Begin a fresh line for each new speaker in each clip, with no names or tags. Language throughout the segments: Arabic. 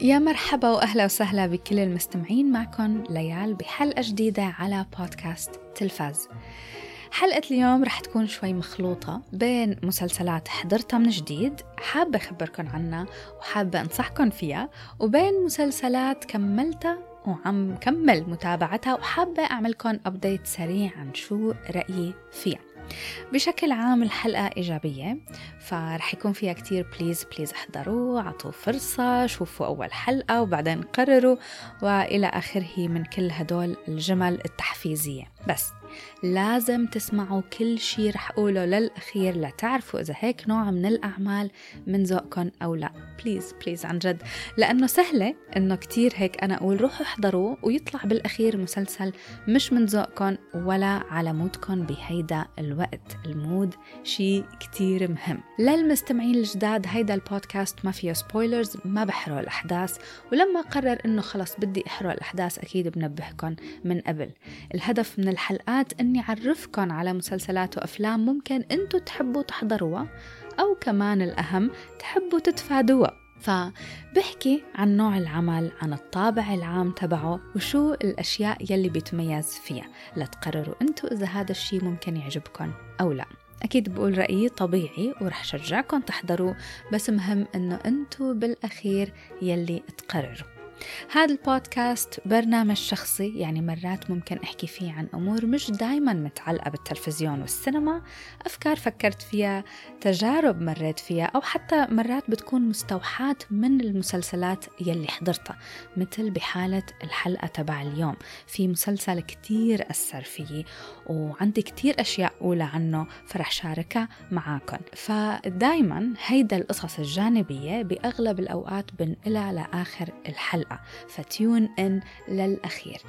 يا مرحبا وأهلا وسهلا بكل المستمعين معكم ليال بحلقة جديدة على بودكاست تلفاز. حلقة اليوم رح تكون شوي مخلوطة بين مسلسلات حضرتها من جديد حابة أخبركم عنها وحابة أنصحكم فيها وبين مسلسلات كملتها وعم كمل متابعتها وحابة أعملكم أبديت سريع عن شو رأيي فيها بشكل عام الحلقة إيجابية فرح يكون فيها كتير please please احضروا عطوا فرصة شوفوا أول حلقة وبعدين قرروا وإلى آخره من كل هدول الجمل التحفيزية. بس لازم تسمعوا كل شي رح أقوله للأخير لتعرفوا إذا هيك نوع من الأعمال من ذوقكم أو لا. please please عن جد. لأنه سهلة إنه كتير هيك أنا أقول روحوا احضروا ويطلع بالأخير مسلسل مش من ذوقكم ولا على مودكم بهيدا الوقت. ال mood شي كتير مهم. للمستمعين الجداد هيدا البودكاست ما فيه سبويلرز ما بحرق الأحداث ولما قرر إنه خلص بدي أحرق الأحداث أكيد بنبهكم من قبل. الهدف من الحلقات إني أعرفكم على مسلسلات وأفلام ممكن أنتوا تحبوا تحضروها أو كمان الأهم تحبوا تتفادوها. فبحكي عن نوع العمل عن الطابع العام تبعه وشو الأشياء يلي بيتميز فيها. لتقرروا أنتوا إذا هذا الشيء ممكن يعجبكم أو لا. أكيد بقول رأيي طبيعي ورح شجعكم تحضروا بس مهم إنه أنتوا بالأخير يلي تقرروا. هذا البودكاست برنامج شخصي يعني مرات ممكن أحكي فيه عن أمور مش دايما متعلقة بالتلفزيون والسينما. أفكار فكرت فيها تجارب مريت فيها أو حتى مرات بتكون مستوحاة من المسلسلات يلي حضرتها مثل بحالة الحلقة تبع اليوم. في مسلسل كتير أثر فيي وعندي كتير أشياء أولى عنه فرح شاركها معاكم فدايما هيدا القصص الجانبية بأغلب الأوقات بنقلها لآخر الحلقة. الحلقة ف tune in للأخير.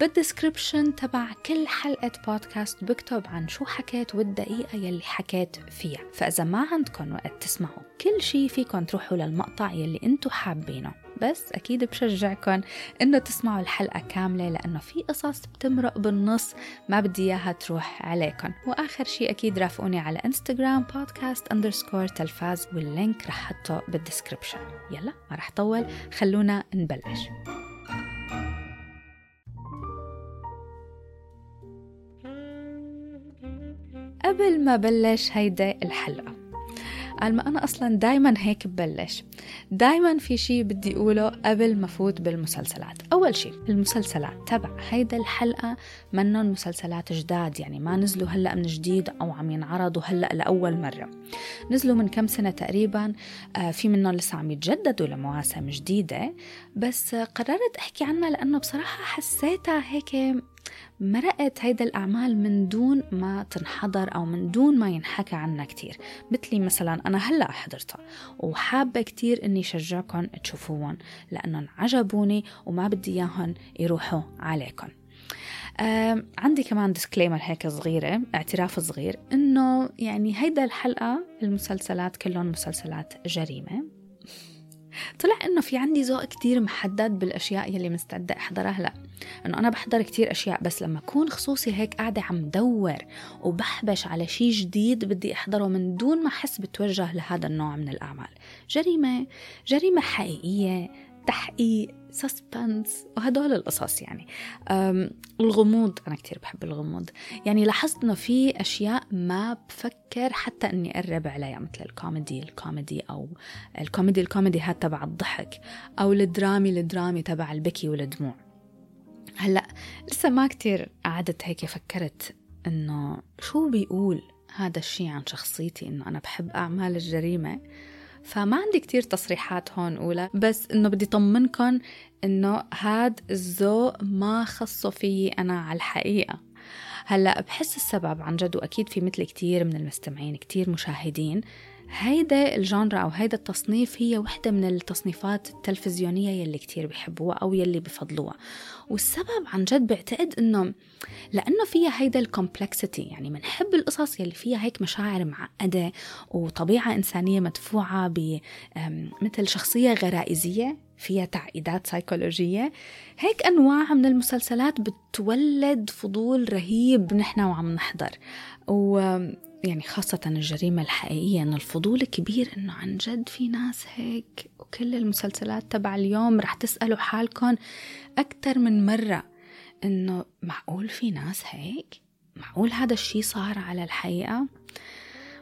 بال description تبع كل حلقة بودكاست بكتب عن شو حكيت والدقيقة يلي حكيت فيها. فإذا ما عندكم وقت تسمعوا. كل شي فيكم تروحوا للمقطع يلي انتو حابينه. بس أكيد بشجعكم إنه تسمعوا الحلقة كاملة لأنه في قصص بتمرق بالنص ما بدي إياها تروح عليكم وآخر شيء أكيد رافقوني على انستغرام podcast underscore تلفاز وال link رح حطه بال description يلا ما رح طول خلونا نبلش. قبل ما بلش هيدا الحلقة قال ما أنا أصلا دايما هيك ببلش. دايما في شي بدي أقوله قبل ما فوت بالمسلسلات. أول شي المسلسلات. تبع هيدا الحلقة منن مسلسلات جداد يعني ما نزلوا هلأ من جديد أو عم ينعرضوا هلأ لأول مرة. نزلوا من كم سنة تقريبا آه، في منهم لسه عم يتجددوا لمواسم جديدة. بس قررت أحكي عنها لأنه بصراحة حسيتها هيك مرقت هيدا الأعمال من دون ما تنحضر أو من دون ما ينحكى عنها كتير. مثلي مثلا أنا هلأ حضرتها وحابة كتير إني شجعكم تشوفوهم لأنهم عجبوني وما بدي إياهم يروحوا عليكم آه عندي كمان ديسكليمر هيك صغيرة اعتراف صغير إنه يعني هيدا الحلقة المسلسلات كلهم مسلسلات جريمة. طلع إنه في عندي ذوق كتير محدد بالأشياء يلي مستعده أحضرها. هلا إنه أنا بحضر كتير أشياء بس لما أكون خصوصي هيك قاعدة عم دور وبحبش على شيء جديد بدي أحضره من دون ما أحس بتوجه لهذا النوع من الأعمال. جريمة جريمة حقيقية تحقيق suspense وهدول القصص يعني. الغموض أنا كتير بحب الغموض. يعني لاحظت إنه في أشياء ما بفكر حتى إني أقرب عليها مثل الكوميدي الكوميدي أو الكوميدي الكوميدي هاد تبع الضحك أو الدرامي الدرامي تبع البكي والدموع. هلأ لسه ما كتير قعدت هيك فكرت إنه شو بيقول هذا الشيء عن شخصيتي إنه أنا بحب أعمال الجريمة. فما عندي كتير تصريحات هون أولى بس إنه بدي طمنكم إنه هاد الذوق ما خصه فيي أنا على الحقيقة. هلأ بحس السبب عن جد وأكيد في مثل كتير من المستمعين كتير مشاهدين هيدا الجانرا أو هيدا التصنيف هي وحدة من التصنيفات التلفزيونية يلي كتير بيحبوها أو يلي بفضلوها. والسبب عن جد بعتقد إنه لأنه فيها هيدا الكومبلكسيتي يعني بنحب القصص يلي فيها هيك مشاعر معقدة وطبيعة إنسانية مدفوعة بمثل شخصية غرائزية فيها تعقيدات سيكولوجية هيك أنواع من المسلسلات بتولد فضول رهيب نحن وعم نحضر. و يعني خاصة الجريمة الحقيقية إن الفضول كبير إنه عن جد في ناس هيك وكل المسلسلات تبع اليوم رح تسألوا حالكم أكثر من مرة إنه معقول في ناس هيك؟ معقول هذا الشي صار على الحقيقة؟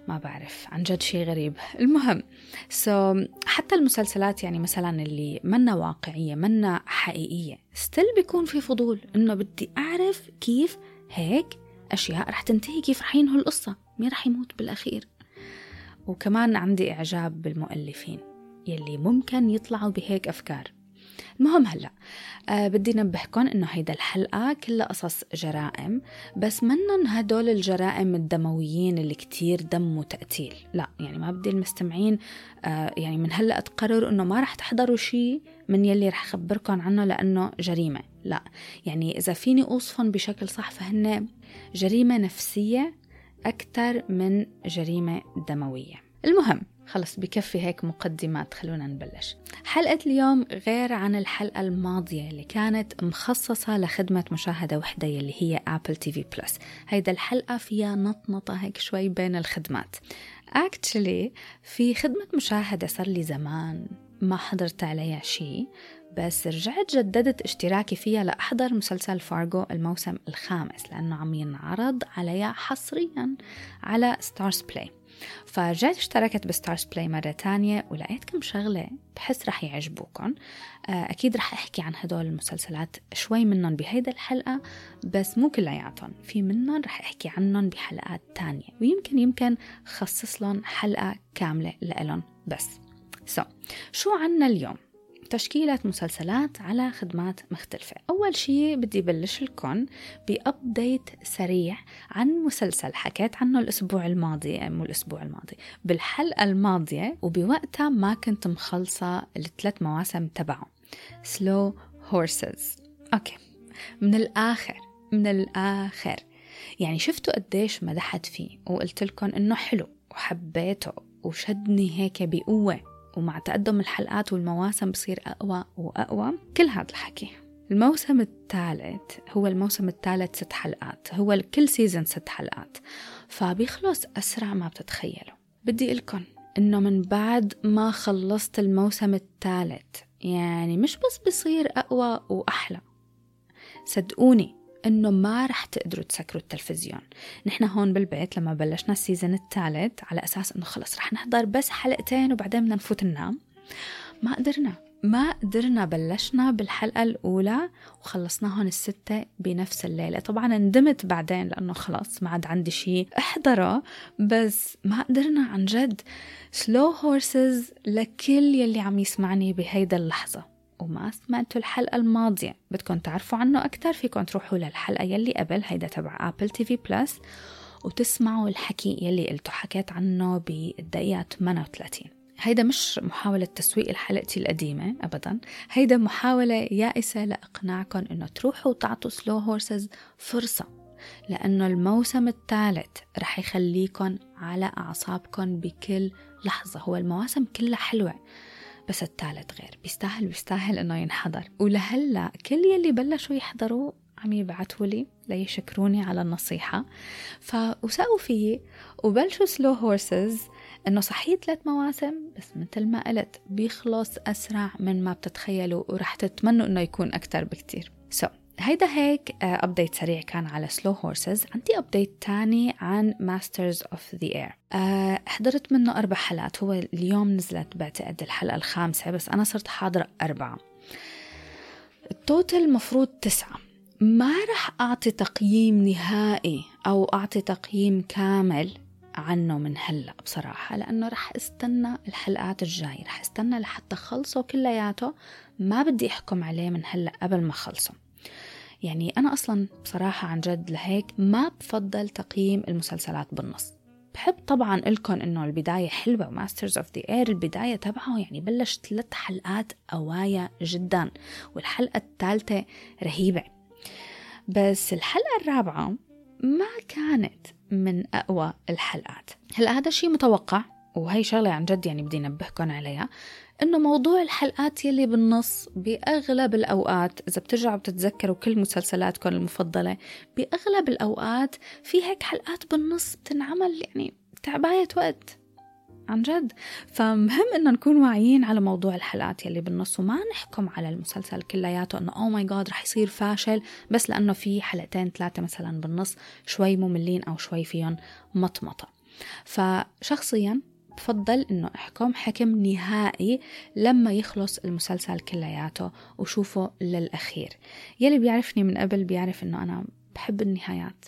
ما بعرف عن جد شيء غريب المهم so, حتى المسلسلات يعني مثلا اللي منا واقعية منا حقيقية still بيكون في فضول إنه بدي أعرف كيف هيك أشياء رح تنتهي كيف رح ينهوا القصة مين رح يموت بالأخير؟ وكمان عندي إعجاب بالمؤلفين يلي ممكن يطلعوا بهيك أفكار. المهم هلأ أه بدي نبهكم إنه هيدا الحلقة كلها قصص جرائم بس منن هدول الجرائم الدمويين اللي كتير دم وتقتيل. لا يعني ما بدي المستمعين أه يعني من هلأ تقرروا إنه ما رح تحضروا شيء من يلي رح اخبركم عنه لأنه جريمة. لا يعني إذا فيني اوصفهم بشكل صح فهن جريمة نفسية أكثر من جريمة دموية. المهم خلص بكفي هيك مقدمات خلونا نبلش. حلقة اليوم غير عن الحلقة الماضية اللي كانت مخصصة لخدمة مشاهدة وحدة اللي هي أبل تي في بلس هيدا الحلقة فيها نطنطة هيك شوي بين الخدمات. Actually في خدمة مشاهدة صار لي زمان ما حضرت عليها شيء بس رجعت جددت اشتراكي فيها لأحضر مسلسل فارغو الموسم الخامس لأنه عم ينعرض عليها حصريا على ستارز بلاي فرجعت اشتركت بستارز بلاي مرة تانية ولقيت كم شغلة بحس رح يعجبوكم آه، أكيد رح أحكي عن هدول المسلسلات شوي منهم بهيدا الحلقة بس مو كلياتهم في منهم رح أحكي عنهم بحلقات تانية ويمكن يمكن خصص لهم حلقة كاملة لإلهم بس. so, شو عنا اليوم؟ تشكيلة مسلسلات على خدمات مختلفة. أول شيء بدي بلش لكم ب update سريع عن مسلسل. حكيت عنه الأسبوع الماضي مو الأسبوع الماضي. بالحلقة الماضية وبوقتها ما كنت مخلصة الثلاث مواسم تبعه. سلو هورسز okay. من الآخر من الآخر. يعني شفتوا قديش مدحت فيه وقلت لكم إنه حلو وحبيته وشدني هيك بقوة. ومع تقدم الحلقات والمواسم بصير أقوى وأقوى. كل هذا الحكي. الموسم الثالث هو الموسم الثالث ست حلقات. هو كل season ست حلقات. فبيخلص أسرع ما بتتخيلوا. بدي لكم إنه من بعد ما خلصت الموسم الثالث يعني مش بس بصير أقوى وأحلى. صدقوني إنه ما رح تقدروا تسكروا التلفزيون. نحن هون بالبيت لما بلشنا ال season الثالث على أساس إنه خلص رح نحضر بس حلقتين وبعدين بدنا نفوت ننام. ما قدرنا ما قدرنا بلشنا بالحلقة الأولى وخلصناهم الستة بنفس الليلة. طبعا ندمت بعدين لأنه خلاص ما عاد عندي شيء أحضره بس ما قدرنا عن جد. Slow Horses لكل يلي عم يسمعني بهيدا اللحظة. وما سمعتوا الحلقة الماضية. بدكم تعرفوا عنه أكثر فيكم تروحوا للحلقة يلي قبل هيدا تبع Apple TV Plus وتسمعوا الحكي يلي قلته حكيت عنه بالدقيقة 38 هيدا مش محاولة تسويق حلقتي القديمة أبدا. هيدا محاولة يائسة لإقناعكم إنه تروحوا وتعطوا Slow Horses فرصة لأنه الموسم الثالث رح يخليكم على أعصابكم بكل لحظة. هو المواسم كلها حلوة. بس الثالث غير. بيستاهل بيستاهل إنه ينحضر. ولهلأ كل يلي بلشوا يحضروا عم يبعتوا لي ليشكروني على النصيحة. فوثقوا فيي وبلشوا Slow Horses إنه صحيح ثلاث مواسم بس مثل ما قلت بيخلص أسرع من ما بتتخيلوا ورح تتمنوا إنه يكون أكثر بكتير. so, هيدا هيك update آه، سريع كان على Slow Horses عندي update تاني عن Masters of the Air حضرت منه أربع حلقات. هو اليوم نزلت بعتقد الحلقة الخامسة بس أنا صرت حاضرة أربعة. ال total مفروض تسعة. ما رح أعطي تقييم نهائي أو أعطي تقييم كامل عنه من هلأ بصراحة لأنه رح استنى الحلقات الجاية. رح استنى لحتى خلصو كلياته. ما بدي أحكم عليه من هلأ قبل ما خلصه يعني أنا أصلا بصراحة عن جد لهيك ما بفضل تقييم المسلسلات بالنص. بحب أطلع لكم إنه البداية حلوة Masters of the Air البداية تبعه يعني بلش ثلاث حلقات قوايا جدا والحلقة الثالثة رهيبة. بس الحلقة الرابعة ما كانت من أقوى الحلقات. هلأ هذا شيء متوقع وهي شغلة عن جد يعني بدي نبهكم عليها. إنه موضوع الحلقات يلي بالنص بأغلب الأوقات إذا بترجعوا بتتذكروا كل مسلسلاتكم المفضلة بأغلب الأوقات في هيك حلقات بالنص بتنعمل يعني تعباية وقت عن جد. فمهم انه نكون واعيين على موضوع الحلقات يلي بالنص وما نحكم على المسلسل كلياته إنه أو ماي جاد رح يصير فاشل بس لأنه في حلقتين ثلاثة مثلا بالنص شوي مملين أو شوي فيهم مطمطة. فشخصيا بفضل إنه احكم حكم نهائي لما يخلص المسلسل كلياته وشوفه للأخير. يلي بيعرفني من قبل بيعرف إنه أنا بحب النهايات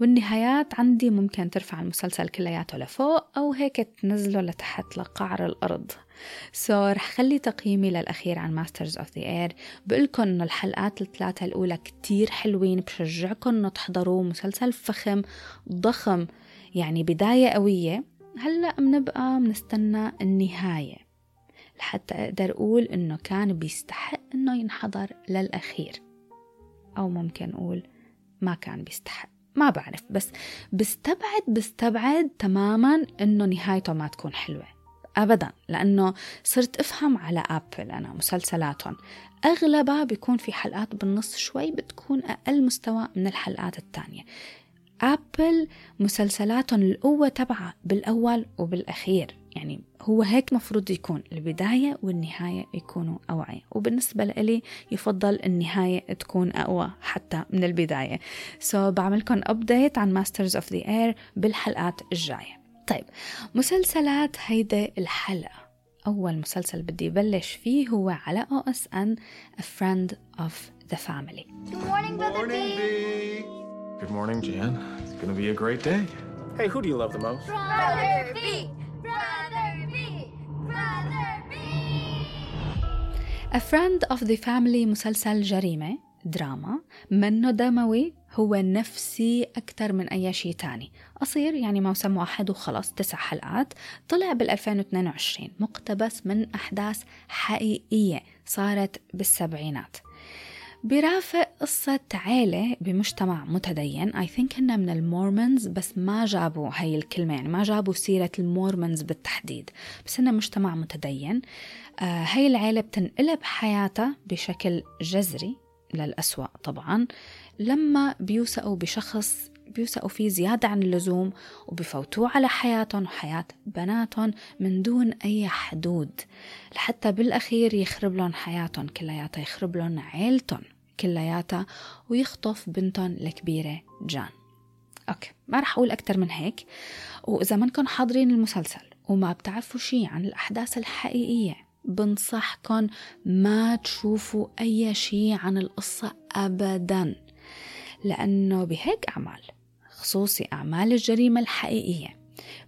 والنهايات عندي ممكن ترفع المسلسل كلياته لفوق أو هيك تنزله لتحت لقعر الأرض. so رح خلي تقييمي للأخير عن Masters of the Air بقولكم إنه الحلقات الثلاثة الأولى كتير حلوين بشجعكم إنه تحضروه. مسلسل فخم ضخم يعني بداية قوية. هلأ بنبقى بنستنى النهاية لحتى أقدر أقول إنه كان بيستحق إنه ينحضر للأخير. أو ممكن أقول ما كان بيستحق ما بعرف بس بستبعد بستبعد تماما إنه نهايته ما تكون حلوة. ابدا لأنه صرت أفهم على Apple أنا مسلسلاتهم. أغلبها بيكون في حلقات بالنص شوي بتكون أقل مستوى من الحلقات الثانية Apple مسلسلاتهم القوة تبعها بالأول وبالأخير. يعني هو هيك مفروض يكون البداية والنهاية يكونوا قوايا وبالنسبة لي يفضل النهاية تكون أقوى حتى من البداية. so بعملكم update عن Masters of the Air بالحلقات الجاية. طيب مسلسلات هيدا الحلقة. أول مسلسل بدي بلش فيه هو على أو إس إن A Friend of the Family.
Good morning, Brother
Morning,
B.
B. Good morning, Jan. It's gonna be a great day. Hey, who do you love the most?
Brother B. Brother B. Brother B.
A Friend of the Family مسلسل جريمة دراما منه دموي هو نفسي أكثر من أي شيء تاني قصير يعني موسم واحد وخلص تسع حلقات طلع بال 2022 مقتبس من أحداث حقيقية صارت بالسبعينات بيرافق قصة عيلة بمجتمع متدين. I think هن من المورمونز بس ما جابوا هاي الكلمة يعني ما جابوا سيرة المورمونز بالتحديد. بس هن مجتمع متدين. آه هاي العيلة بتنقلب حياتها بشكل جذري للأسوأ طبعا. لما بيوثقوا بشخص بيوثقوا فيه زيادة عن اللزوم وبفوتوه على حياتهم وحياة بناتهم من دون أي حدود لحتى بالأخير يخرب لهم حياتهم كلياتها يخرب لهم عيلتهم. كلياتها ويخطف بنتهم الكبيرة جان. أوكي ما رح أقول أكتر من هيك. وإذا منكم حاضرين المسلسل وما بتعرفوا شي عن الأحداث الحقيقية بنصحكم ما تشوفوا أي شي عن القصة أبدا لأنه بهيك أعمال خصوصي أعمال الجريمة الحقيقية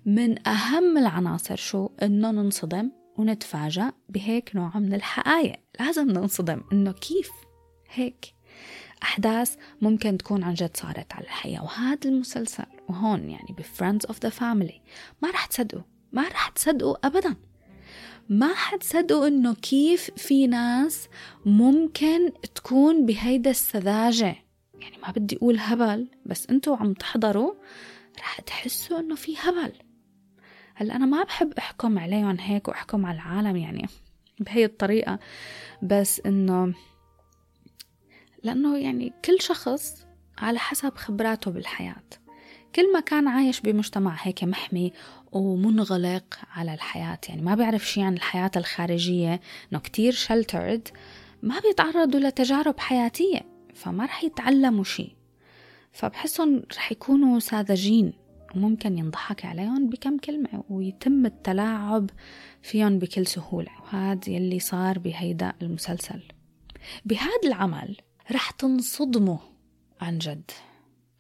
من أهم العناصر شو إنه ننصدم ونتفاجأ بهيك نوع من الحقائق. لازم ننصدم إنه كيف هيك. أحداث ممكن تكون عن جد صارت على الحقيقة وهذا المسلسل وهون يعني ب Friend of the Family ما رح تصدقوا ما رح تصدقوا أبدا. ما حتصدقوا إنه كيف في ناس ممكن تكون بهيدا السذاجة. يعني ما بدي أقول هبل بس أنتوا عم تحضروا رح تحسوا إنه في هبل. هلأ أنا ما بحب أحكم عليهم هيك وأحكم على العالم يعني بهي الطريقة بس إنه لأنه يعني كل شخص على حسب خبراته بالحياة. كل ما كان عايش بمجتمع هيك محمي ومنغلق على الحياة يعني ما بيعرف شي عن الحياة الخارجية إنه كتير شلترد ما بيتعرضوا لتجارب حياتية فما رح يتعلموا شي. فبحسهم رح يكونوا ساذجين وممكن ينضحك عليهم بكم كلمة ويتم التلاعب فيهم بكل سهولة. وهذا يلي صار بهيدا المسلسل. بهذا العمل رح تنصدموا. عن جد.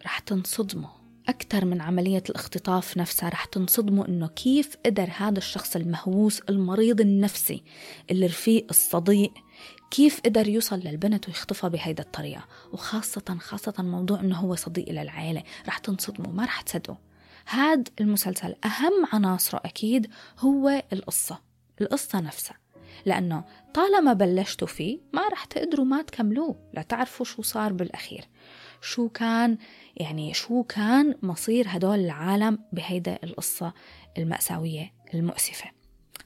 رح تنصدموا. أكثر من عملية الاختطاف نفسها رح تنصدموا إنه كيف قدر هذا الشخص المهووس المريض النفسي الرفيق الصديق كيف قدر يوصل للبنت ويخطفها بهيدا الطريقة. وخاصة خاصة موضوع إنه هو صديق للعائلة رح تنصدموا ما رح تصدقوا. هاد المسلسل أهم عناصره أكيد هو القصة. القصة نفسها. لأنه طالما بلشتوا فيه ما رح تقدروا ما تكملوه لتعرفوا شو صار بالأخير. شو كان يعني شو كان مصير هدول العالم بهيدا القصة المأساوية المؤسفة.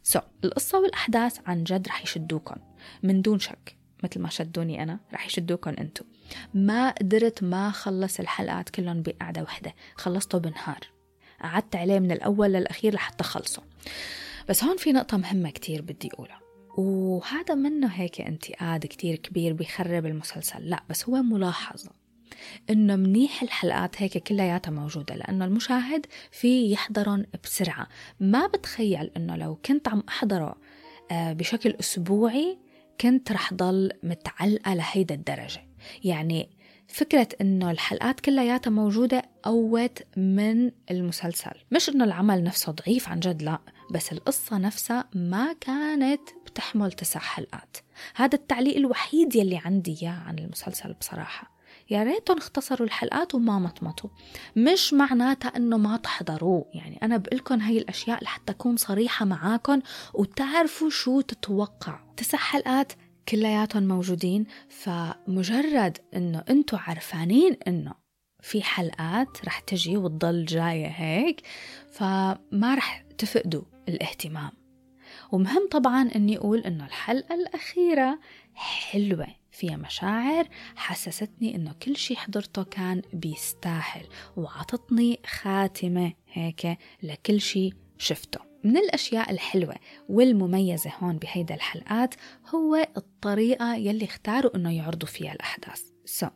سو so, القصة والأحداث عن جد رح يشدوكن من دون شك مثل ما شدوني أنا رح يشدوكن أنتو. ما قدرت ما خلص الحلقات كلهم بقعدة وحدة خلصته بنهار. قعدت عليه من الأول للأخير لحتى خلصه. بس هون في نقطة مهمة كتير بدي أقولها. وهذا منه هيك انتقاد كتير كبير بيخرب المسلسل. لا بس هو ملاحظة إنه منيح الحلقات هيك كلياتها موجودة لأنه المشاهد في يحضرهم بسرعة. ما بتخيل إنه لو كنت عم أحضره آه، بشكل أسبوعي كنت رح ضل متعلقة لهيدا الدرجة. يعني فكرة إنه الحلقات كلياتها موجودة قوت من المسلسل. مش إنه العمل نفسه ضعيف عن جد لا بس القصة نفسها ما كانت بتحمل تسع حلقات. هذا التعليق الوحيد يلي عندي إياه عن المسلسل بصراحة. يا ريتهم اختصروا الحلقات وما مطمطوا. مش معناتها إنه ما تحضروه. يعني أنا بقلكن هاي الأشياء لحتى أكون صريحة معاكم وتعرفوا شو تتوقع. تسع حلقات كلياتهم موجودين فمجرد إنه أنتوا عرفانين إنه في حلقات رح تجي وتضل جاية هيك فما رح تفقدوا الاهتمام. ومهم طبعا إني أقول إنه الحلقة الأخيرة حلوة فيها مشاعر حسستني إنه كل شي حضرته كان بيستاهل وعطتني خاتمة هيك لكل شي شفته. من الأشياء الحلوة والمميزة هون بهيدا الحلقات هو الطريقة يلي اختاروا إنه يعرضوا فيها الأحداث. So,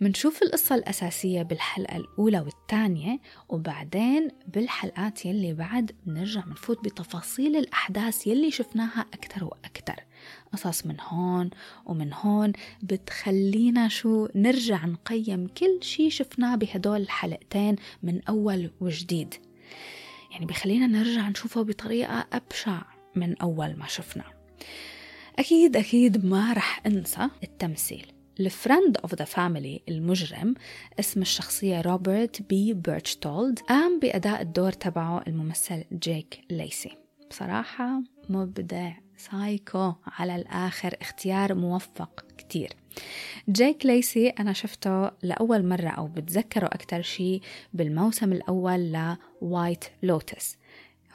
منشوف القصة الأساسية بالحلقة الأولى والثانية وبعدين بالحلقات يلي بعد بنرجع منفوت بتفاصيل الأحداث يلي شفناها أكتر وأكتر. قصص من هون ومن هون بتخلينا شو نرجع نقيم كل شي شفناه بهدول الحلقتين من أول وجديد. يعني بخلينا نرجع نشوفه بطريقة أبشع من أول ما شفنا أكيد أكيد ما رح أنسى التمثيل. ال Friend of the Family المجرم اسم الشخصية روبرت بيرشتولد قام بأداء الدور تبعه الممثل جيك ليسي. بصراحة مبدع سايكو على الآخر اختيار موفق كتير. جيك ليسي أنا شفته لأول مرة أو بتذكره أكتر شي بالموسم الأول ل White Lotus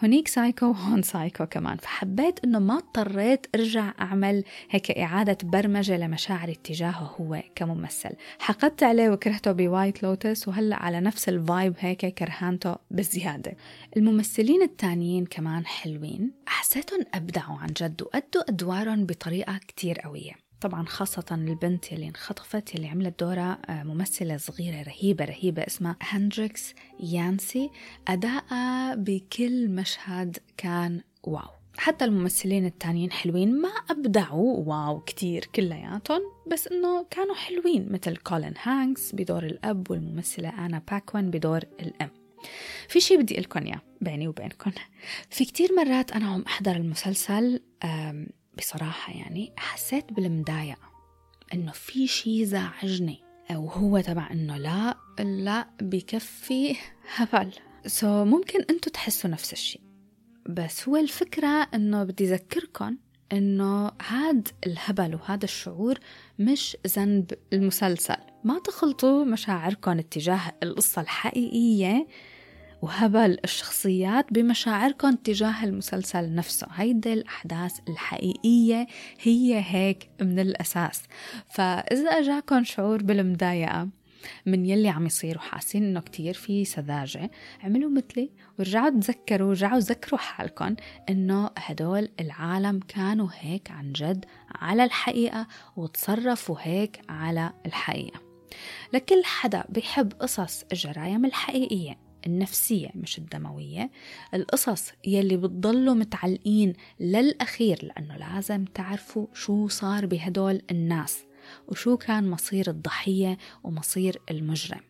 هنيك سايكو وهون سايكو كمان. فحبيت إنه ما اضطريت أرجع أعمل هيك إعادة برمجة لمشاعري اتجاهه هو كممثل. حقدت عليه وكرهته ب White Lotus وهلأ على نفس ال vibe هيك كرهانته بزيادة الممثلين التانيين كمان حلوين. حسيتهم أبدعوا عن جد وأدوا أدوارهم بطريقة كتير قوية. طبعا خاصة البنت اللي انخطفت اللي عملت دورها آه، ممثلة صغيرة رهيبة رهيبة اسمها هندريكس يانسي. أداءها بكل مشهد كان wow. حتى الممثلين التانيين حلوين ما أبدعوا wow كتير كلياتهم بس إنه كانوا حلوين مثل كولين هانكس بدور الأب والممثلة آنا باكوين بدور الأم. في شي بدي قلكم إياه بيني وبينكم في كتير مرات أنا عم أحضر المسلسل بصراحة يعني حسيت بالمضايقة إنه في شي زعجني وهو تبع إنه لا لا بكفي هبل. so ممكن أنتوا تحسوا نفس الشي. بس هو الفكرة إنه بدي أذكركم إنه هاد الهبل وهذا الشعور مش ذنب المسلسل. ما تخلطوا مشاعركم اتجاه القصة الحقيقية وهبل الشخصيات بمشاعركم تجاه المسلسل نفسه. هيدي الأحداث الحقيقية هي هيك من الأساس. فإذا أجاكم شعور بالمضايقة من يلي عم يصير وحاسين إنه كتير في سذاجة عملوا مثلي ورجعوا تذكروا رجعوا ذكروا حالكم إنه هدول العالم كانوا هيك عن جد على الحقيقة وتصرفوا هيك على الحقيقة. لكل حدا بيحب قصص الجرائم الحقيقية. النفسية مش الدموية. القصص يلي بتضلوا متعلقين للأخير لأنه لازم تعرفوا شو صار بهدول الناس وشو كان مصير الضحية ومصير المجرم.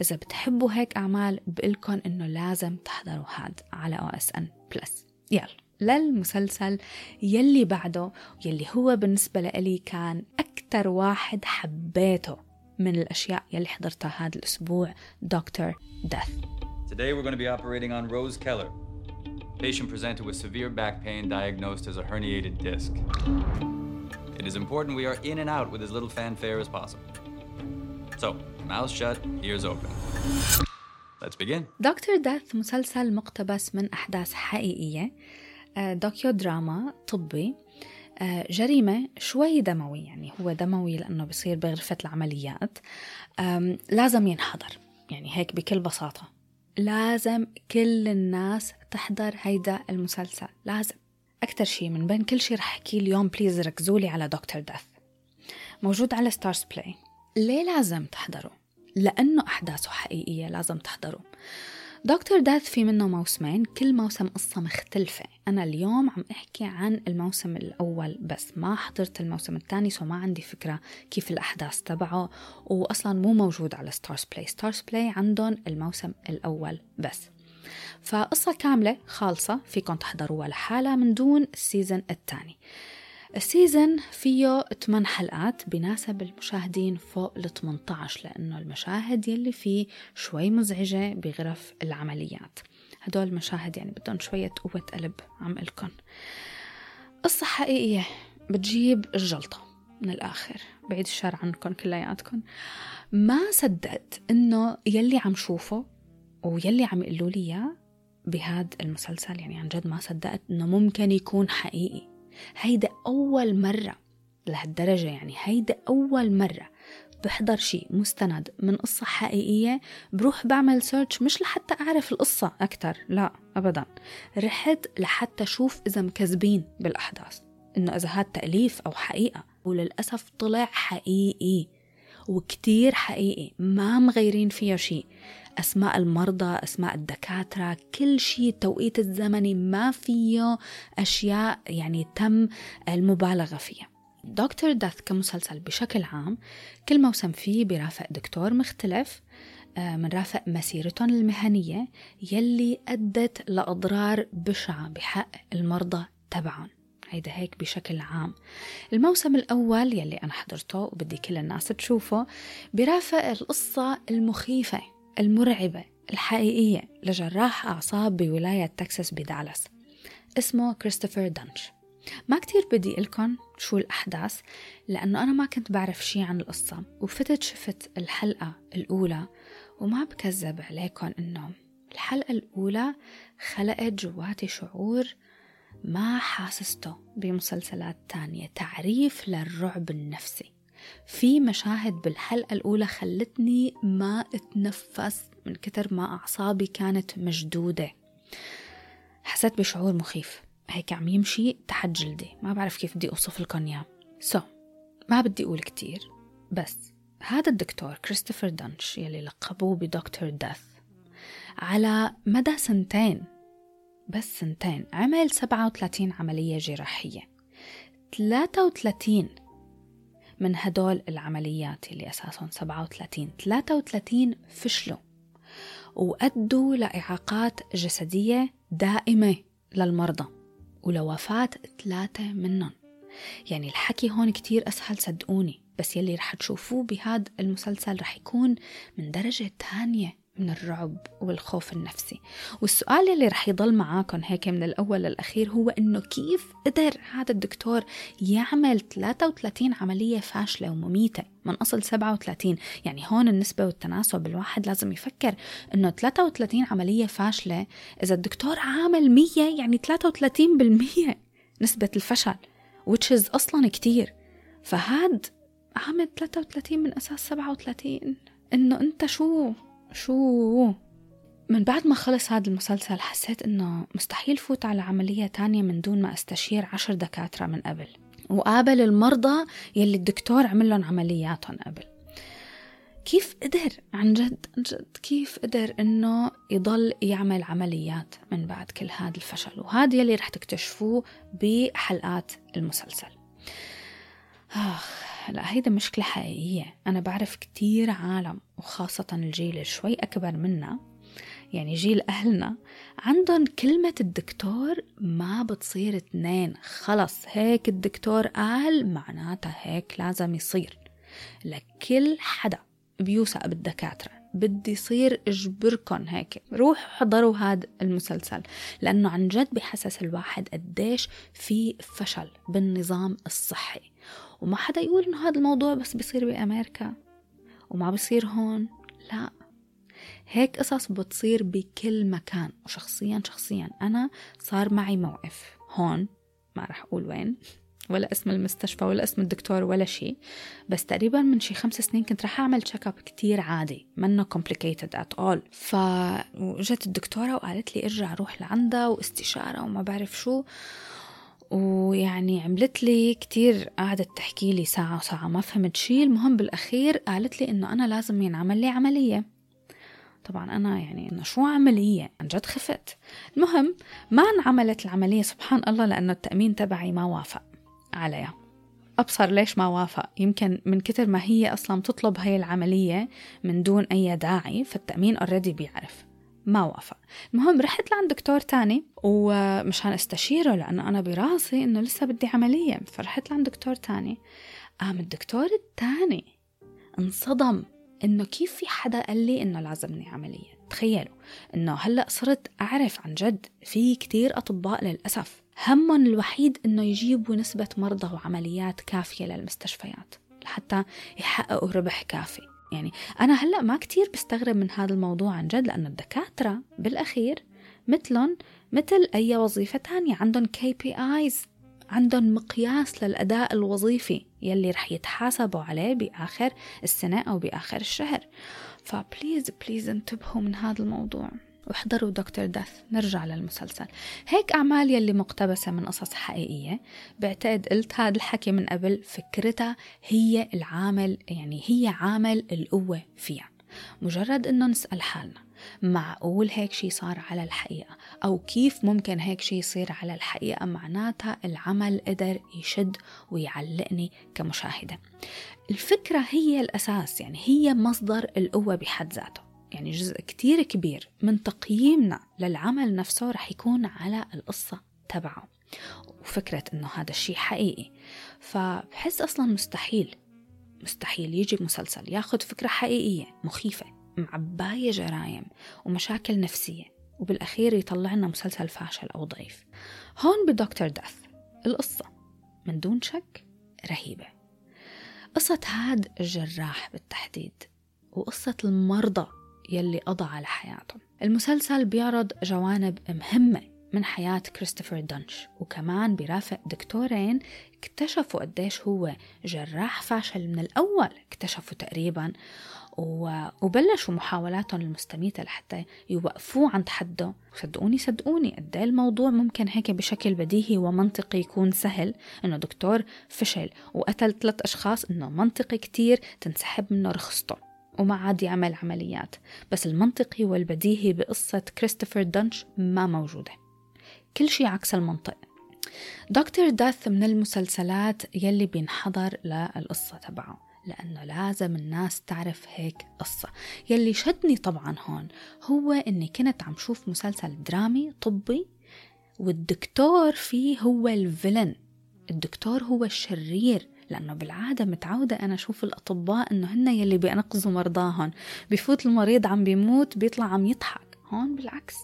إذا بتحبوا هيك أعمال بقلكن إنه لازم تحضروا هاد على OSN Plus. يلا للمسلسل يلي بعده يلي هو بالنسبة لي كان أكتر واحد حبيته. من الأشياء يلي حضرتها هذا الأسبوع Doctor Death.
Today we're going to be operating on Rose Keller. Patient presented with severe back pain diagnosed as a herniated disc. It is important we are in and out with as little fanfare as possible. So, mouth shut, ears open. Let's begin.
دكتور ديث مسلسل مقتبس من أحداث حقيقية آه، دوكيو دراما طبي آه، جريمة شوي دموي يعني هو دموي لأنه بصير بغرفة العمليات. لازم ينحضر يعني هيك بكل بساطة. لازم كل الناس تحضر هيدا المسلسل لازم. أكتر شي من بين كل شي رح أحكيه اليوم please ركزولي على Doctor Death موجود على Starzplay ليه لازم تحضروا؟ لأنه أحداثه حقيقية لازم تحضروا. Doctor Death في منه موسمين كل موسم قصة مختلفة. أنا اليوم عم أحكي عن الموسم الأول بس ما حضرت الموسم الثاني so ما عندي فكرة كيف الأحداث تبعه وأصلا مو موجود على Starzplay Starzplay عندهم الموسم الأول بس. فقصة كاملة خالصة فيكم تحضروها لحالها من دون السيزن الثاني. السيزن فيه 8 حلقات بناسب المشاهدين فوق ال 18 لأنه المشاهد يلي فيه شوي مزعجة بغرف العمليات. هدول المشاهد يعني بدهم شوية قوة قلب عم لكم قصة حقيقية بتجيب الجلطة من الآخر. بعيد الشر عنكم كلياتكم ما صدقت إنه يلي عم شوفه ويلي عم يقولوا لي إياه بهذا المسلسل. يعني عن جد ما صدقت إنه ممكن يكون حقيقي. هيدا أول مرة لهالدرجة يعني هيدا أول مرة بحضر شيء مستند من قصة حقيقية بروح بعمل سيرش مش لحتى أعرف القصة أكتر لا أبدا. رحت لحتى أشوف إذا مكذبين بالأحداث إنه إذا هاد تأليف أو حقيقة. وللأسف طلع حقيقي وكتير حقيقي ما مغيرين فيه شيء أسماء المرضى أسماء الدكاترة كل شيء التوقيت الزمني ما فيه أشياء يعني تم المبالغة فيها. دكتور داث كمسلسل بشكل عام كل موسم فيه برافق دكتور مختلف آه، من رافق مسيرتهم المهنية يلي أدت لأضرار بشعة بحق المرضى تبعهم. هيدا هيك بشكل عام. الموسم الأول يلي أنا حضرته وبدي كل الناس تشوفه برافق القصة المخيفة. المرعبة الحقيقية لجراح أعصاب بولاية تكساس بدالاس. اسمه كريستوفر دانش. ما كتير بدي لكم شو الأحداث لأنه أنا ما كنت بعرف شي عن القصة وفتت شفت الحلقة الأولى وما بكذب عليكم إنه الحلقة الأولى خلقت جواتي شعور ما حاسسته بمسلسلات تانية تعريف للرعب النفسي. في مشاهد بالحلقة الأولى خلتني ما أتنفس من كتر ما أعصابي كانت مشدودة. حسيت بشعور مخيف. هيك عم يمشي تحت جلدي. ما بعرف كيف بدي أوصف لكم إياه سو ما بدي أقول كتير. بس هذا الدكتور كريستوفر دانش يلي لقبوه بدكتور داث على مدى سنتين. بس سنتين. عمل 37 عملية جراحية. 33 من هدول العمليات اللي أساسهم 37 33 فشلوا وأدوا لإعاقات جسدية دائمة للمرضى ولوفاة ثلاثة منهم. يعني الحكي هون كتير أسهل صدقوني بس يلي رح تشوفوه بهذا المسلسل رح يكون من درجة تانية. من الرعب والخوف النفسي. والسؤال اللي رح يضل معاكم هيك من الأول للأخير هو إنه كيف قدر هذا الدكتور يعمل 33 عملية فاشلة ومميتة من أصل 37 يعني هون النسبة والتناسب الواحد لازم يفكر إنه 33 عملية فاشلة إذا الدكتور عامل 100 يعني 33% نسبة الفشل which is أصلا كتير. فهاد عامل 33 من أساس 37 إنه أنت شو؟ شو؟ من بعد ما خلص هذا المسلسل حسيت إنه مستحيل فوت على عملية تانية من دون ما أستشير عشر دكاترة من قبل وقابل المرضى يلي الدكتور عمل لهم عملياتهم قبل. كيف قدر؟ عن جد عن جد كيف قدر إنه يضل يعمل عمليات من بعد كل هذا الفشل؟ وهذا يلي رح تكتشفوه بحلقات المسلسل. آخ. لا هيدا مشكلة حقيقية. أنا بعرف كتير عالم وخاصة الجيل شوي أكبر منا. يعني جيل أهلنا عندهم كلمة الدكتور ما بتصير اتنين خلص هيك الدكتور قال معناتها هيك لازم يصير. لكل حدا بيوثق بالدكاترة. بدي يصير اجبركن هيك. روحوا حضروا هذا المسلسل لأنه عن جد بحسس الواحد قديش في فشل بالنظام الصحي. وما حدا يقول إنه هذا الموضوع بس بيصير بأمريكا. وما بصير هون لا. هيك قصص بتصير بكل مكان. وشخصيا شخصيا أنا صار معي موقف هون ما رح أقول وين. ولا اسم المستشفى ولا اسم الدكتور ولا شيء. بس تقريبا من شي خمس سنين كنت رح أعمل check up كتير عادي منه complicated at all. فجت الدكتورة وقالت لي ارجع روح لعندها واستشارة وما بعرف شو. ويعني عملت لي كتير قعدت تحكي لي ساعة وساعة ما فهمت شي. المهم بالأخير قالت لي إنه أنا لازم ينعمل لي عملية. طبعا أنا يعني إنه شو عملية؟ عن جد خفت. المهم ما انعملت العملية سبحان الله لأنه التأمين تبعي ما وافق. عليها. أبصر ليش ما وافق. يمكن من كتر ما هي أصلا تطلب هاي العملية من دون أي داعي فالتأمين already بيعرف. ما وافق. المهم رحت لعند دكتور تاني ومشان استشيره لأنه أنا براسي إنه لسه بدي عملية فرحت لعند دكتور تاني. قام الدكتور التاني انصدم إنه كيف في حدا قال لي إنه لازمني عملية. تخيلوا إنه هلأ صرت أعرف عن جد في كتير أطباء للأسف. همهم الوحيد إنه يجيبوا نسبة مرضى وعمليات كافية للمستشفيات لحتى يحققوا ربح كافي. يعني أنا هلأ ما كتير بستغرب من هذا الموضوع عن جد لأنه الدكاترة بالأخير مثلهم مثل أي وظيفة تانية عندهم KPIs عندهم مقياس للأداء الوظيفي يلي رح يتحاسبوا عليه بآخر السنة أو بآخر الشهر. ف please please انتبهوا من هذا الموضوع. واحضروا Doctor Death. نرجع للمسلسل. هيك أعمال يلي مقتبسة من قصص حقيقية. بعتقد قلت هذا الحكي من قبل فكرتها هي العامل يعني هي عامل القوة فيها. مجرد إنه نسأل حالنا معقول هيك شي صار على الحقيقة؟ أو كيف ممكن هيك شي يصير على الحقيقة؟ معناتها العمل قدر يشد ويعلقني كمشاهدة. الفكرة هي الأساس يعني هي مصدر القوة بحد ذاته. يعني جزء كتير كبير من تقييمنا للعمل نفسه رح يكون على القصة تبعه. وفكرة إنه هذا الشيء حقيقي. فبحس أصلا مستحيل مستحيل يجي مسلسل ياخد فكرة حقيقية مخيفة معباية جرايم ومشاكل نفسية وبالأخير يطلع لنا مسلسل فاشل أو ضعيف. هون بدكتور داث القصة من دون شك رهيبة. قصة هاد الجراح بالتحديد وقصة المرضى يلي قضى على حياتهم المسلسل بيعرض جوانب مهمة من حياة كريستوفر دنش وكمان برافق دكتورين اكتشفوا قديش هو جراح فاشل من الأول اكتشفوا تقريبا وبلشوا محاولاتهم المستميتة لحتى يوقفوه عند حده. صدقوني صدقوني قد الموضوع ممكن هيك بشكل بديهي ومنطقي يكون سهل إنه دكتور فشل وقتل ثلاث أشخاص إنه منطقي كتير تنسحب منه رخصته. وما عاد يعمل عمليات. بس المنطقي والبديهي بقصة كريستوفر دنش ما موجودة. كل شي عكس المنطق. دكتور داث من المسلسلات يلي بينحضر للقصة تبعه لأنه لازم الناس تعرف هيك قصة. يلي شدني طبعا هون هو أني كنت عم شوف مسلسل درامي طبي والدكتور فيه هو الفيلن. الدكتور هو الشرير. لأنه بالعادة متعودة أنا أشوف الأطباء إنه هن يلي بينقذوا مرضاهم بفوت المريض عم بيموت بيطلع عم يضحك. هون بالعكس.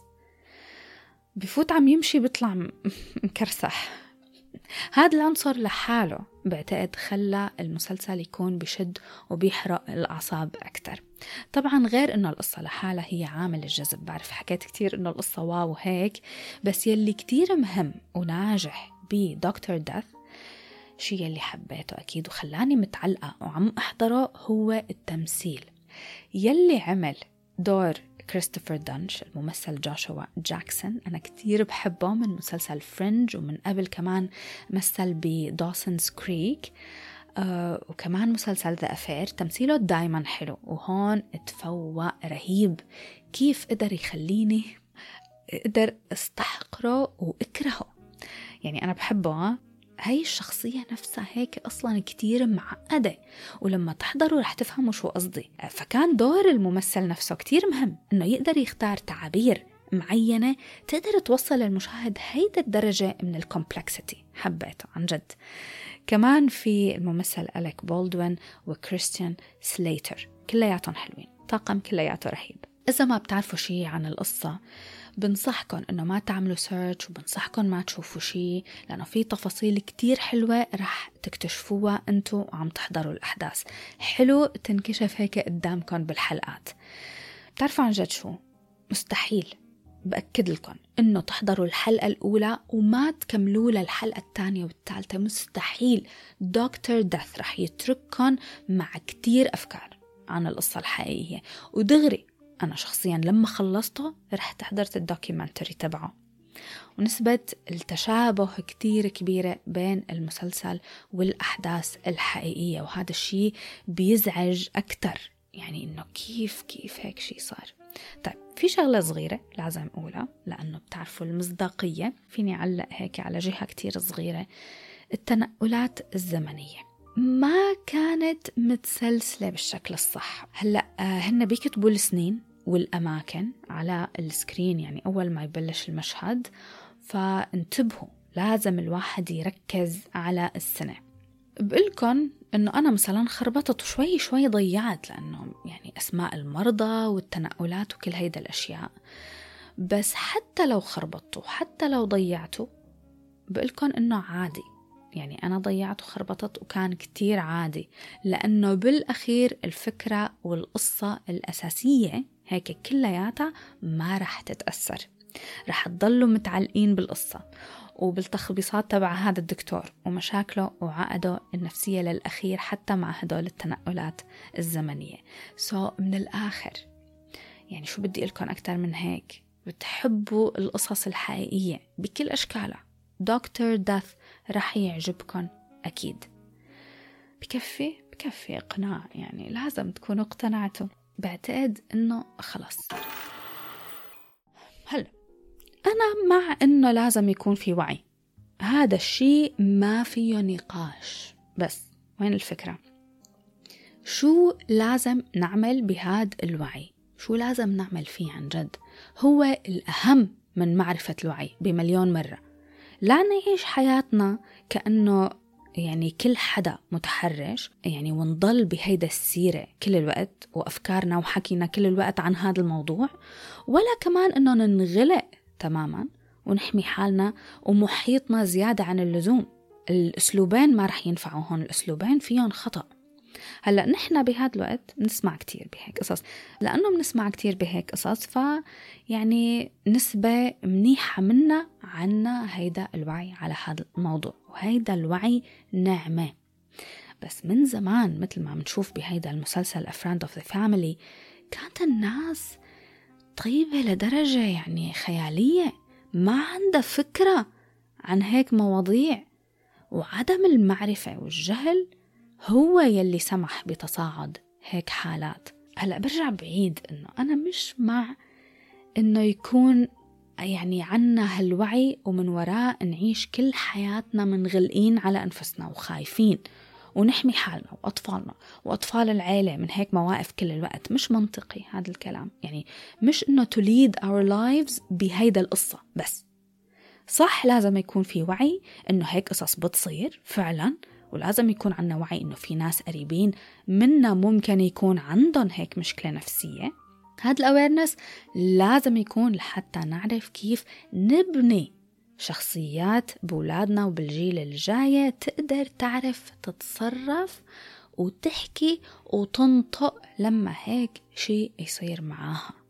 بفوت عم يمشي بيطلع مكرسح. هذا العنصر لحاله. بعتقد خلى المسلسل يكون بشد وبيحرق الأعصاب أكتر. طبعا غير إنه القصة لحالها هي عامل الجذب. بعرف حكيت كتير إنه القصة واو هيك بس يلي كتير مهم وناجح بدكتور داث شي يلي حبيته أكيد وخلاني متعلقة وعم أحضره هو التمثيل. يلي عمل دور كريستوفر دانش الممثل جوشوا جاكسون. أنا كتير بحبه من مسلسل Fringe ومن قبل كمان مثل ب Dawson's Creek آه وكمان مسلسل The Affair تمثيله دايما حلو وهون تفوق رهيب. كيف قدر يخليني قدر أستحقره وأكرهه؟ يعني أنا بحبه هاي الشخصية نفسها هيك أصلا كتير معقدة ولما تحضروا رح تفهموا شو قصدي. فكان دور الممثل نفسه كتير مهم إنه يقدر يختار تعابير معينة تقدر توصل للمشاهد هيدا الدرجة من ال complexity حبيته عن جد. كمان في الممثل أليك بولدوين وكريستيان سليتر كلياتهم حلوين طاقم كلياته رهيب. إذا ما بتعرفوا شي عن القصة بنصحكم إنه ما تعملوا search وبنصحكم ما تشوفوا شيء لأنه في تفاصيل كتير حلوة رح تكتشفوها أنتو وعم تحضروا الأحداث. حلو تنكشف هيك قدامكم بالحلقات. بتعرفوا عن جد شو؟ مستحيل. بأكد لكم إنه تحضروا الحلقة الأولى وما تكملوا للحلقة الثانية والثالثة. مستحيل. دكتور داث رح يترككم مع كتير أفكار عن القصة الحقيقية. ودغري أنا شخصيا لما خلصته رحت حضرت الدوكيومنتري تبعه. ونسبة التشابه كتير كبيرة بين المسلسل والأحداث الحقيقية وهذا الشيء بيزعج أكتر. يعني إنه كيف كيف هيك شيء صار. طيب في شغلة صغيرة لازم أقولها لأنه بتعرفوا المصداقية. فيني أعلق هيك على جهة كتير صغيرة. التنقلات الزمنية. ما كانت متسلسلة بالشكل الصح. هلأ آه، هن بيكتبوا السنين والأماكن على السكرين يعني أول ما يبلش المشهد فانتبهوا لازم الواحد يركز على السنة. بقولكن إنه أنا مثلا خربطت شوي شوي ضيعت لأنه يعني أسماء المرضى والتنقلات وكل هيدا الأشياء. بس حتى لو خربطتوا حتى لو ضيعتوا بقولكن إنه عادي. يعني أنا ضيعت وخربطت وكان كتير عادي. لأنه بالأخير الفكرة والقصة الأساسية هيك كلياتها ما رح تتأثر. رح تضلوا متعلقين بالقصة وبالتخبيصات تبع هذا الدكتور ومشاكله وعقده النفسية للأخير حتى مع هدول التنقلات الزمنية. سو so, من الآخر يعني شو بدي لكم أكتر من هيك؟ بتحبوا القصص الحقيقية بكل أشكالها. دكتور داث رح يعجبكم أكيد بكفي بكفي إقناع يعني لازم تكونوا اقتنعتوا بعتقد إنه خلص هلا أنا مع إنه لازم يكون في وعي هذا الشيء ما فيه نقاش بس وين الفكرة؟ شو لازم نعمل بهذا الوعي؟ شو لازم نعمل فيه عن جد؟ هو الأهم من معرفة الوعي بمليون مرة لا نعيش حياتنا كأنه يعني كل حدا متحرش يعني ونضل بهيدا السيرة كل الوقت وأفكارنا وحكينا كل الوقت عن هذا الموضوع ولا كمان إنه ننغلق تماما ونحمي حالنا ومحيطنا زيادة عن اللزوم. الأسلوبين ما رح ينفعوا هون الأسلوبين فيهم خطأ. هلأ نحن بهذا الوقت بنسمع كتير بهيك قصص. لأنه بنسمع كتير بهيك قصص ف يعني نسبة منيحة منا عنا هيدا الوعي على هذا الموضوع وهيدا الوعي نعمة بس من زمان مثل ما بنشوف بهيدا المسلسل A Friend of the Family كانت الناس طيبة لدرجة يعني خيالية ما عندها فكرة عن هيك مواضيع وعدم المعرفة والجهل هو يلي سمح بتصاعد هيك حالات. هلأ برجع بعيد إنه أنا مش مع إنه يكون يعني عنا هالوعي ومن وراء نعيش كل حياتنا منغلقين على أنفسنا وخايفين. ونحمي حالنا وأطفالنا وأطفال العيلة من هيك مواقف كل الوقت. مش منطقي هذا الكلام. يعني مش to lead our lives بهيدا القصة بس. صح لازم يكون في وعي إنه هيك قصص بتصير فعلا. ولازم يكون عنا وعي إنه في ناس قريبين منا ممكن يكون عندهم هيك مشكلة نفسية. هذا الأويرنس لازم يكون لحتى نعرف كيف نبني شخصيات بولادنا وبالجيل الجاية تقدر تعرف تتصرف وتحكي وتنطق لما هيك شيء يصير معاها.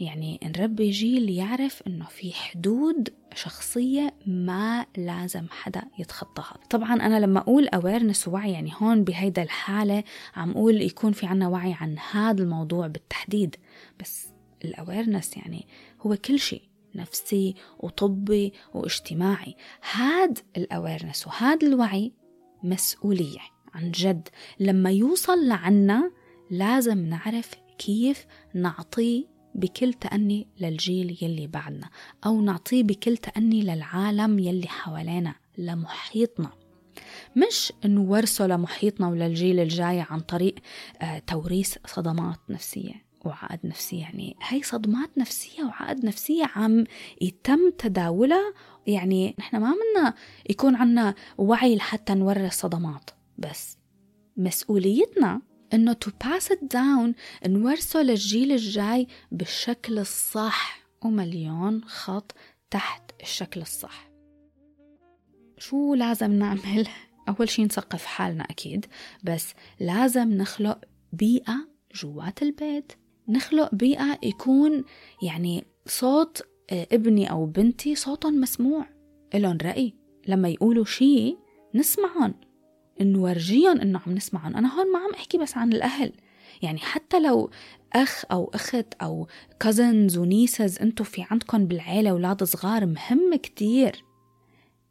يعني نربي جيل يعرف إنه في حدود شخصية ما لازم حدا يتخطاها. طبعا أنا لما أقول awareness ووعي يعني هون بهيدا الحالة عم أقول يكون في عنا وعي عن هذا الموضوع بالتحديد. بس ال awareness يعني هو كل شيء نفسي وطبي واجتماعي. هاد ال awareness وهذا الوعي مسؤولية عن جد. لما يوصل لعنا لازم نعرف كيف نعطيه بكل تأني للجيل يلي بعدنا أو نعطيه بكل تأني للعالم يلي حوالينا لمحيطنا. مش نورثه لمحيطنا وللجيل الجاي عن طريق آه توريث صدمات نفسية وعقد نفسي يعني هي صدمات نفسية وعقد نفسية عم يتم تداولها. يعني نحن ما منا يكون عنا وعي لحتى نورث صدمات بس مسؤوليتنا إنه to pass it down نورثه للجيل الجاي بالشكل الصح ومليون خط تحت الشكل الصح. شو لازم نعمل؟ أول شي نثقف حالنا أكيد بس لازم نخلق بيئة جوات البيت. نخلق بيئة يكون يعني صوت آه، ابني أو بنتي صوتهم مسموع إلهم رأي. لما يقولوا شيء نسمعهم. نورجيهم إنه عم نسمعهم أنا هون ما عم أحكي بس عن الأهل. يعني حتى لو أخ أو أخت أو كازنز ونيسز أنتوا في عندكم بالعيلة أولاد صغار مهم كتير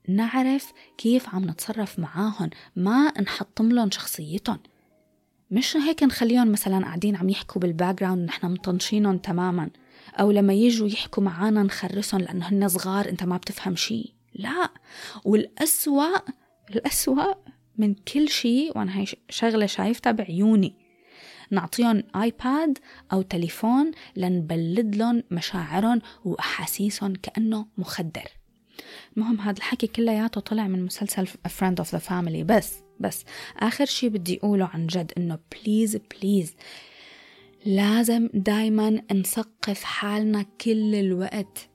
نعرف كيف عم نتصرف معاهم ما نحطم لهم شخصيتهم. مش هيك نخليهم مثلا قاعدين عم يحكوا بال background نحن مطنشينهم تماما. أو لما يجوا يحكوا معانا نخرسهم لأنه هن صغار أنت ما بتفهم شيء لا. والأسوأ الأسوأ من كل شيء وأنا هاي شغلة شايفتها بعيوني. نعطيهم آيباد أو تليفون لنبلد لهم مشاعرهم وأحاسيسهم كأنه مخدر. المهم هذا الحكي كلياته طلع من مسلسل Friend of the Family. بس بس آخر شي بدي أقوله عن جد إنه please please لازم دايما نثقف حالنا كل الوقت.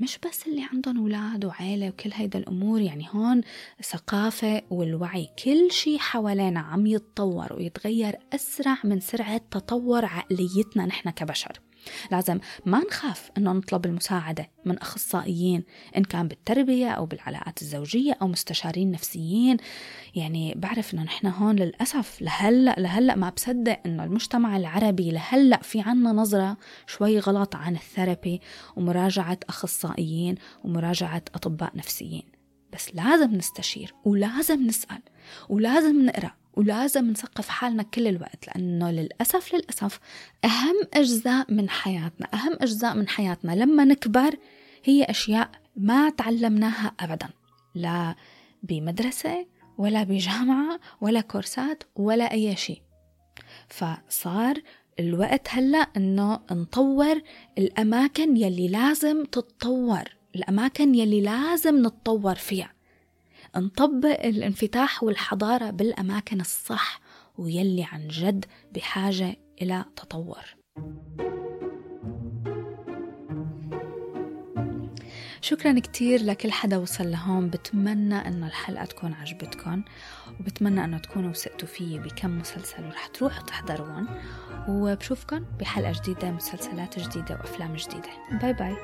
مش بس اللي عندهم أولاد وعيلة وكل هيدا الأمور يعني هون ثقافة والوعي كل شي حوالينا عم يتطور ويتغير أسرع من سرعة تطور عقليتنا نحن كبشر. لازم ما نخاف إنه نطلب المساعدة من أخصائيين إن كان بالتربية أو بالعلاقات الزوجية أو مستشارين نفسيين. يعني بعرف إنه نحن هون للأسف لهلأ لهلأ ما بصدق إنه المجتمع العربي لهلأ في عنا نظرة شوي غلط عن الثيرابي ومراجعة أخصائيين ومراجعة أطباء نفسيين. بس لازم نستشير ولازم نسأل ولازم نقرأ ولازم نثقف حالنا كل الوقت لأنه للأسف للأسف أهم أجزاء من حياتنا أهم أجزاء من حياتنا لما نكبر هي أشياء ما تعلمناها أبدا لا بمدرسة ولا بجامعة ولا كورسات ولا أي شيء. فصار الوقت هلأ إنه نطور الأماكن يلي لازم تتطور الأماكن يلي لازم نتطور فيها. نطبق الانفتاح والحضارة بالأماكن الصح ويلي عن جد بحاجة إلى تطور. شكرا كتير لكل حدا وصل لهون. بتمنى إنه الحلقة تكون عجبتكم وبتمنى إنه تكونوا وثقتوا فيي بكم مسلسل ورح تروحوا تحضروهم وبشوفكم بحلقة جديدة مسلسلات جديدة وأفلام جديدة. باي باي.